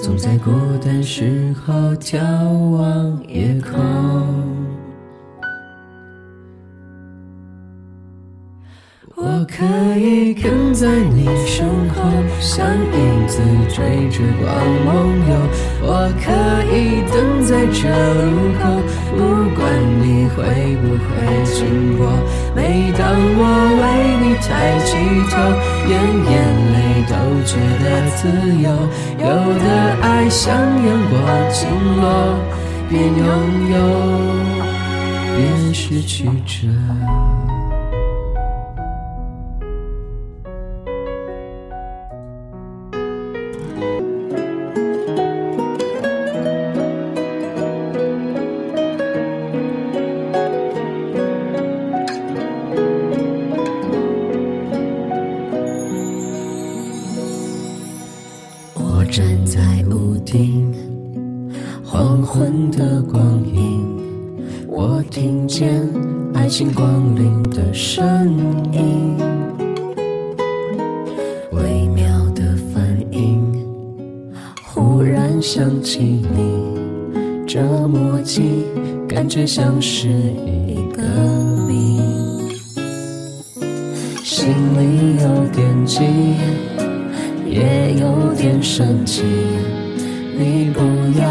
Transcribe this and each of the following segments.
总在孤单时候眺望夜空，我可以跟在你身后，像影子追着光梦游。我可以等在这路口，不管你会不会经过。每当我为你抬起头，眼眼泪。都觉得自由，有的爱像阳光倾落，边拥有边失去着。站在屋顶，黄昏的光影，我听见爱情光临的声音，微妙的反应，忽然想起你，这默契感觉像是一个谜，心里有点急。也有点生气，你不要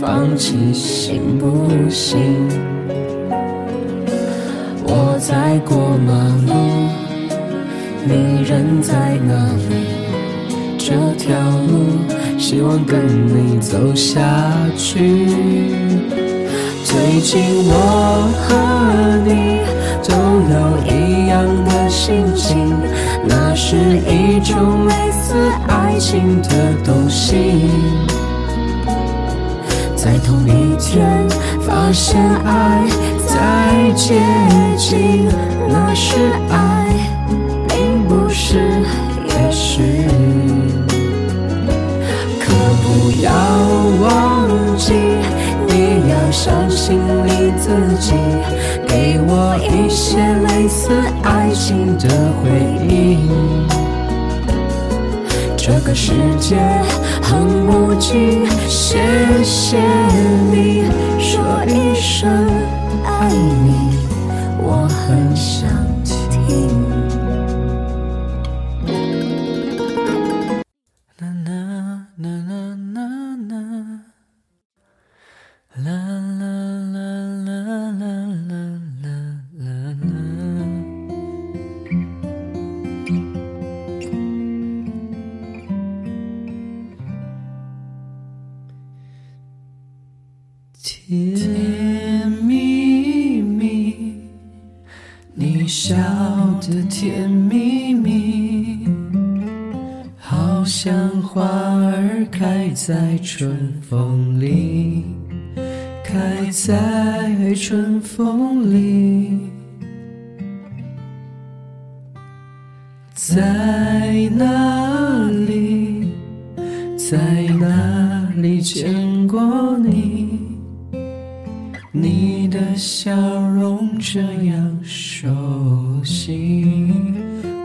放弃，行不行？我在过马路，你人在哪里？这条路，希望跟你走下去。最近我和你都有一样的心情，那是一种类似爱情的东西。在同一天发现爱在接近，那是爱，给我一些类似爱情的回应。这个世界很无情，谢谢你说一声爱你，我很想甜蜜蜜，你笑得甜蜜蜜，好像花儿开在春风里，开在春风里，在哪里，在哪里见过笑容这样熟悉，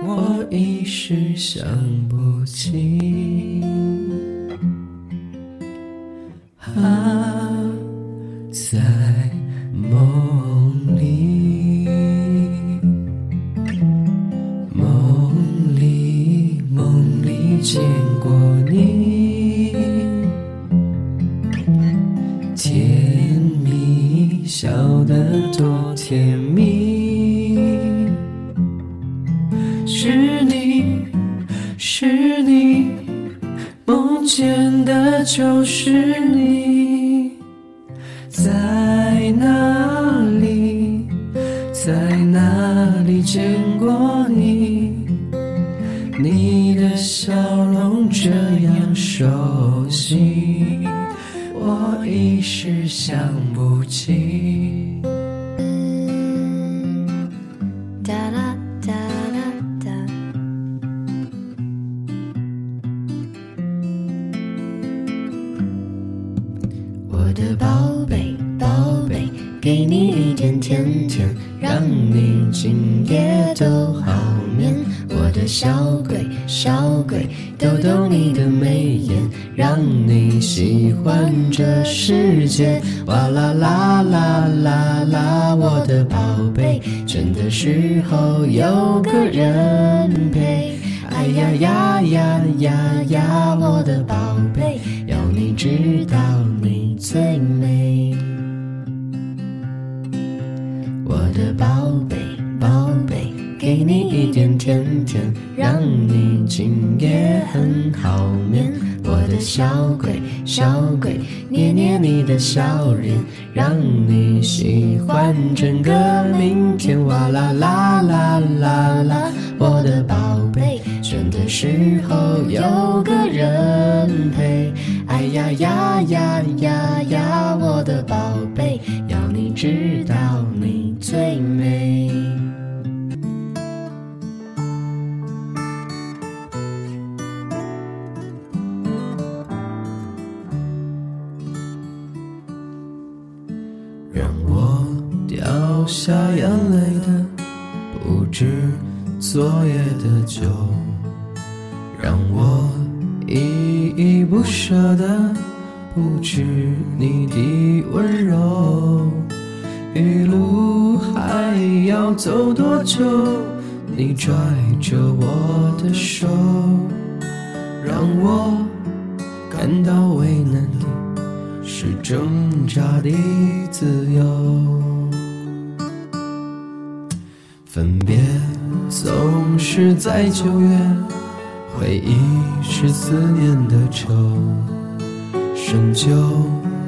我一时想不起。啊，在是你，梦见的就是你，喜欢这世界。哇啦啦啦啦啦，我的宝贝，倦的时候有个人陪。哎呀呀呀呀呀，我的宝贝，要你知道你最美。我的宝贝，宝贝，给你一点甜甜，让你今夜很好眠。我的小鬼，小鬼，捏捏你的笑脸，让你喜欢整个明天。哇啦啦啦啦啦，我的宝贝，倦的时候有个人陪。哎呀呀呀呀呀，我的宝贝，要你知道你最美。依不舍的不止你的温柔。一路还要走多久？你拽着我的手，让我感到为难的。是挣扎的自由。分别总是在九月，回忆是思念的愁，深秋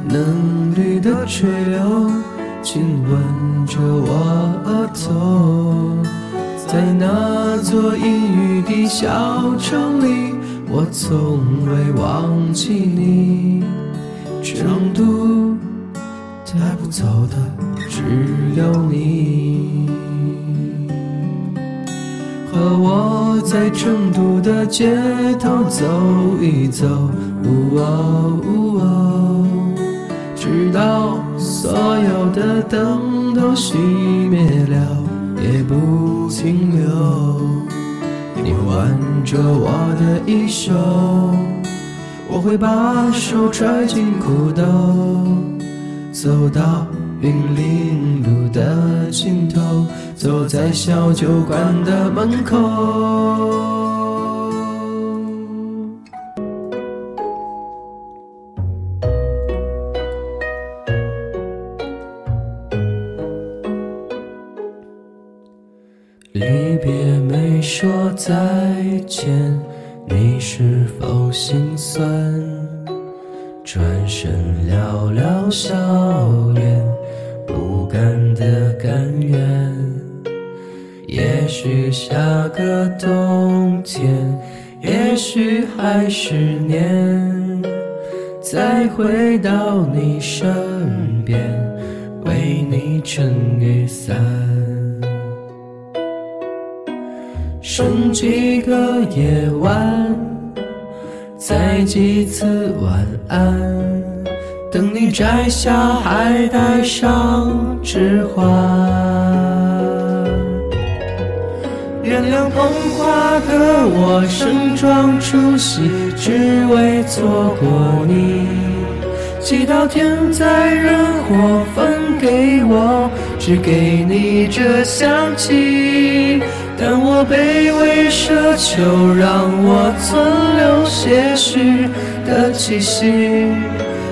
嫩绿的垂柳亲吻着我额头，在那座阴雨的小城里，我从未忘记你。成都带不走的只有你，和我在成都的街头走一走，呜哦呜哦，直到所有的灯都熄灭了，也不停留。你挽着我的衣袖。我会把手揣进裤兜，走到云林路的尽头，走在小酒馆的门口。离别没说再见。你是否心酸？转身寥寥笑脸，不甘的甘愿。也许下个冬天，也许还是年，再回到你身边，为你撑雨伞。剩几个夜晚，再几次晚安，等你摘下还戴上指环。原谅捧花的我盛装出席，只为错过你。祈祷天灾人祸分给我，只给你这香气。但我卑微奢求，让我存留些许的气息，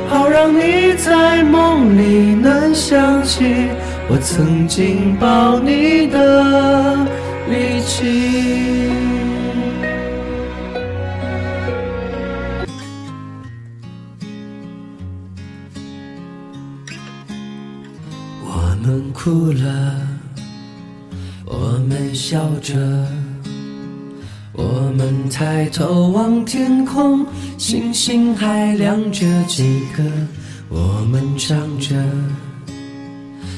好让你在梦里能想起我曾经抱你的力气。我们哭了。我们笑着，们抬头望天空，星星还亮着几个。我们唱着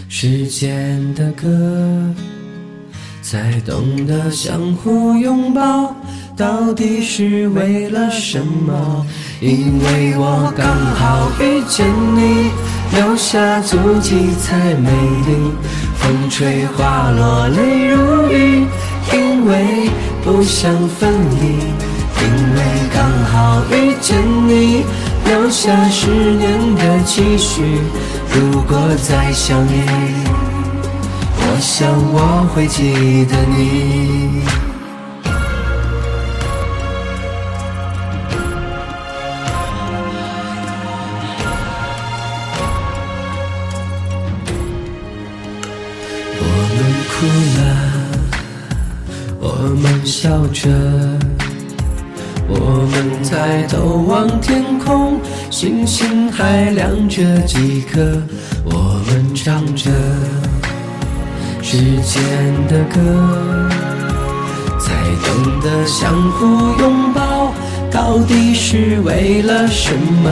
时间的歌，才懂得相互拥抱，到底是为了什么？因为我刚好遇见你，留下足迹才美丽。风吹花落泪如雨，因为不想分离，因为刚好遇见你，留下十年的期许。如果再相遇，我想我会记得你。我们哭了，我们笑着，我们抬头望天空，星星还亮着几颗。我们唱着时间的歌，才懂得相互拥抱，到底是为了什么？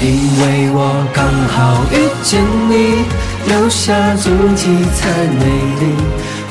因为我刚好遇见你。留下足迹才美丽，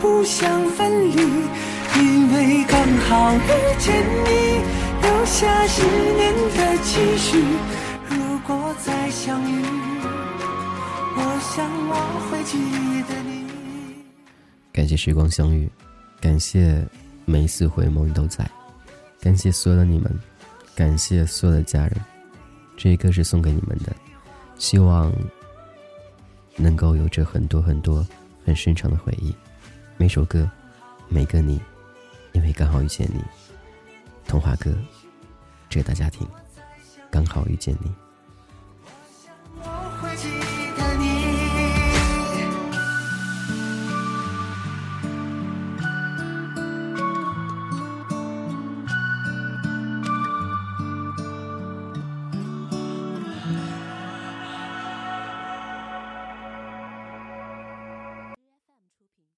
不想分离，因为刚好遇见你，留下十年的期许。如果再相遇，我想我会记得你。感谢时光相遇，感谢每一次回眸你都在，感谢所有的你们，感谢所有的家人。这一歌是送给你们的，希望能够有着很多很多很深长的回忆。每首歌，每个你，因为刚好遇见你。童话歌，这个大家庭，刚好遇见你。